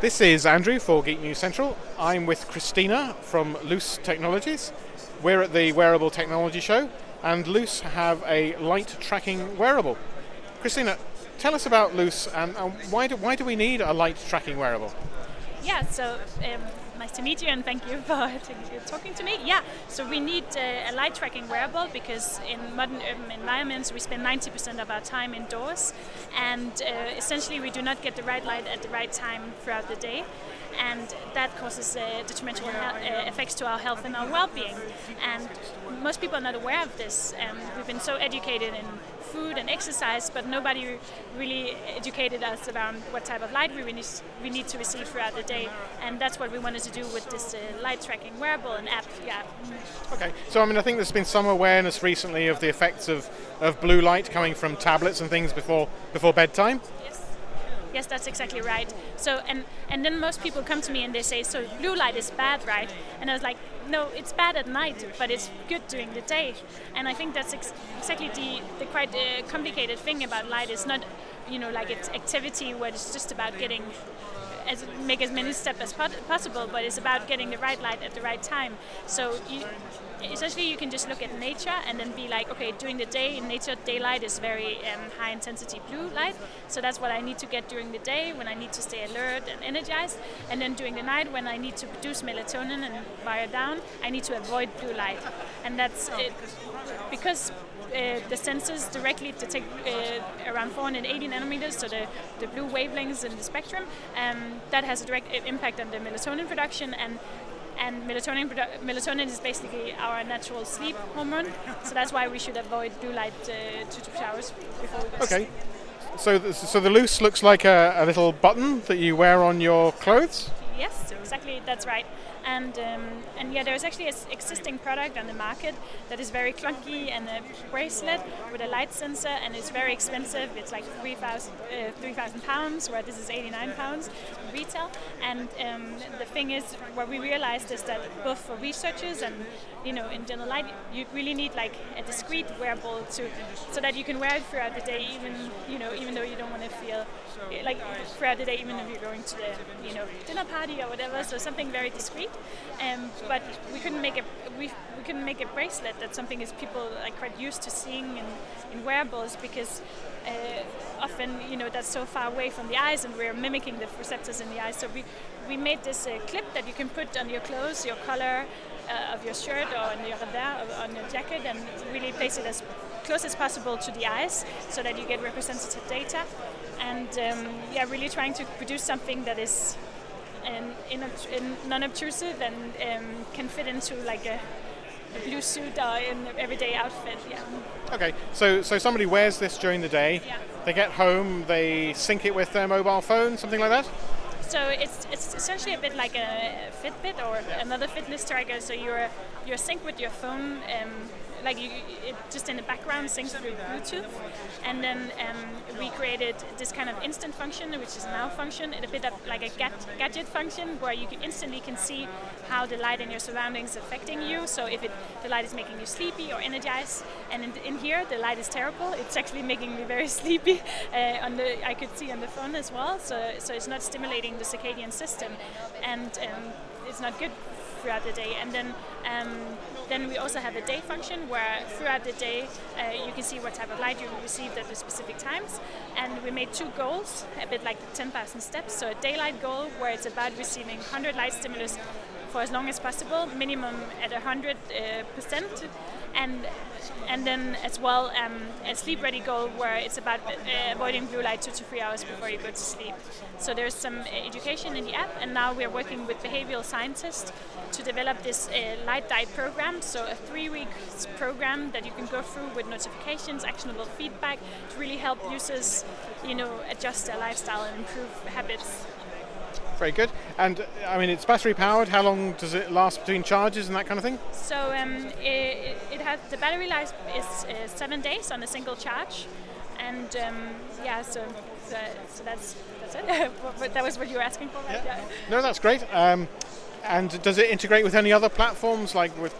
This is Andrew for Geek News Central. I'm with Christina from Lys Technologies. We're at the Wearable Technology Show, and Lys have a light tracking wearable. Christina, tell us about Loose and, and why, do, why do we need a light tracking wearable? Yeah, so um, nice to meet you and thank you for talking to me. Yeah, so we need uh, a light tracking wearable because in modern urban environments we spend 90% of our time indoors and uh, essentially we do not get the right light at the right time throughout the day and that causes uh, detrimental he- effects to our health and our well-being and most people are not aware of this and we've been so educated in food and exercise, but nobody really educated us around what type of light we need, we need to receive throughout the day. And that's what we wanted to do with this uh, light tracking wearable and app. Yeah. Okay, so I mean, I think there's been some awareness recently of the effects of, of blue light coming from tablets and things before before bedtime. Yes. That's exactly right. So, and and then most people come to me and they say, "So blue light is bad, right?" And I was like, "No, it's bad at night, but it's good during the day." And I think that's ex- exactly the the quite uh, complicated thing about light. It's not, you know, like it's activity where it's just about getting as make as many steps as possible, but it's about getting the right light at the right time. So you, essentially, you can just look at nature and then be like, okay, during the day in nature, daylight is very um, high intensity blue light, so that's what I need to get during the day when I need to stay alert and energized. And then during the night, when I need to produce melatonin and wire down, I need to avoid blue light, and that's it because uh, the sensors directly detect uh, around 480 nanometers, so the, the blue wavelengths in the spectrum. Um, that has a direct impact on the melatonin production and and melatonin melatonin is basically our natural sleep hormone. So that's why we should avoid blue light uh, two to hours before we go Okay. So, the, so the Lys looks like a, a little button that you wear on your clothes. Yes, exactly. That's right and um, and yeah, there's actually an existing product on the market that is very clunky and a bracelet with a light sensor, and it's very expensive. It's like 3,000 uh, 3, pounds, where this is 89 pounds retail. And um, the thing is, what we realized is that both for researchers and you know in general light, you really need like a discreet wearable to so that you can wear it throughout the day, even you know even though you don't want to feel like throughout the day, even if you're going to the you know dinner party or whatever. So something very discreet. Um, but we couldn't make a we, we couldn't make a bracelet that's something is people like quite used to seeing in, in wearables because uh, often you know that's so far away from the eyes and we're mimicking the receptors in the eyes. So we we made this uh, clip that you can put on your clothes, your collar uh, of your shirt or on your revers, on your jacket, and really place it as close as possible to the eyes so that you get representative data. And um, yeah, really trying to produce something that is and in, in non-obtrusive and um, can fit into like a, a blue suit or an everyday outfit. Yeah. Okay, so so somebody wears this during the day. Yeah. They get home, they sync it with their mobile phone, something like that. So it's it's essentially a bit like a Fitbit or another fitness tracker. So you're you're synced with your phone. Um, like you, it just in the background syncs through Bluetooth, and then um, we created this kind of instant function, which is now function, and a bit of like a gadget function where you can instantly can see how the light in your surroundings is affecting you. So if it, the light is making you sleepy or energized, and in, in here the light is terrible, it's actually making me very sleepy. Uh, on the I could see on the phone as well, so so it's not stimulating the circadian system, and um, it's not good throughout the day. And then um, then we also have a day function where throughout the day uh, you can see what type of light you received at the specific times. And we made two goals, a bit like the 10,000 steps. So a daylight goal where it's about receiving 100 light stimulus for as long as possible, minimum at 100 uh, percent. And and then as well um, a sleep ready goal where it's about uh, avoiding blue light two to three hours before you go to sleep. So there's some education in the app, and now we're working with behavioral scientists to develop this uh, light diet program. So a three-week program that you can go through with notifications, actionable feedback to really help users, you know, adjust their lifestyle and improve habits. Very good. And I mean, it's battery powered. How long does it last between charges and that kind of thing? So um, it, it has the battery life is uh, seven days on a single charge, and um, yeah, so so, so that's that's it. but that was what you were asking for, right? Yeah. yeah. No, that's great. Um, and does it integrate with any other platforms like with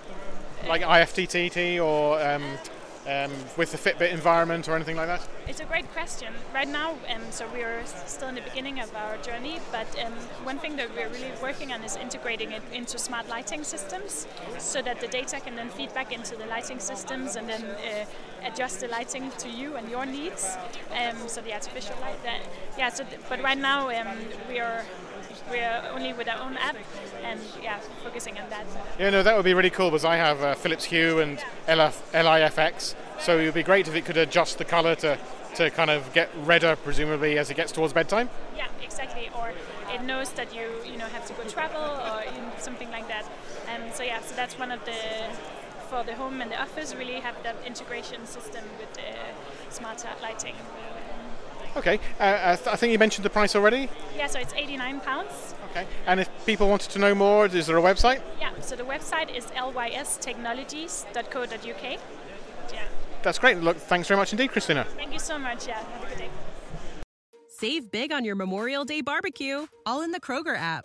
like IFTTT or um, with the Fitbit environment or anything like that? It's a great question. Right now, um, so we're still in the beginning of our journey, but um, one thing that we're really working on is integrating it into smart lighting systems so that the data can then feed back into the lighting systems and then uh, adjust the lighting to you and your needs. Um, so the artificial light. That, yeah. So, th- but right now um, we are we're only with our own app and yeah, focusing on that. Yeah, no, that would be really cool because I have uh, Philips Hue and LF, LIFX, so it would be great if it could adjust the color to, to kind of get redder, presumably, as it gets towards bedtime. Yeah, exactly. Or it knows that you you know have to go travel or something like that. And um, so yeah, so that's one of the for the home and the office really have that integration system with the smart lighting. Okay, uh, I think you mentioned the price already. Yeah, so it's 89 pounds. Okay, and if people wanted to know more, is there a website? Yeah, so the website is lystechnologies.co.uk. Yeah. That's great. Look, thanks very much indeed, Christina. Thank you so much. Yeah, have a good day. Save big on your Memorial Day barbecue, all in the Kroger app.